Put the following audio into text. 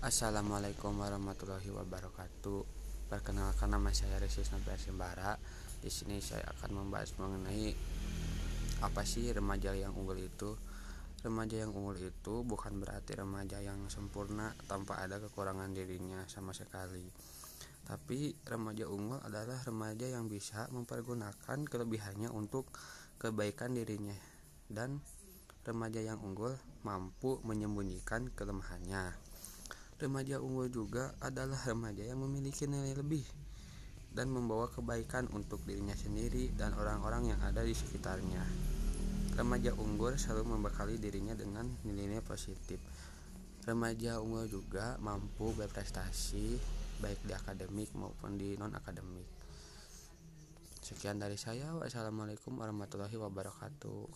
Assalamualaikum warahmatullahi wabarakatuh. Perkenalkan nama saya Resis Nabiar Sembara. Di sini saya akan membahas mengenai apa sih remaja yang unggul itu. Remaja yang unggul itu bukan berarti remaja yang sempurna tanpa ada kekurangan dirinya sama sekali. Tapi remaja unggul adalah remaja yang bisa mempergunakan kelebihannya untuk kebaikan dirinya dan remaja yang unggul mampu menyembunyikan kelemahannya. Remaja unggul juga adalah remaja yang memiliki nilai lebih dan membawa kebaikan untuk dirinya sendiri dan orang-orang yang ada di sekitarnya. Remaja unggul selalu membekali dirinya dengan nilai-nilai positif. Remaja unggul juga mampu berprestasi baik di akademik maupun di non-akademik. Sekian dari saya. Wassalamualaikum warahmatullahi wabarakatuh.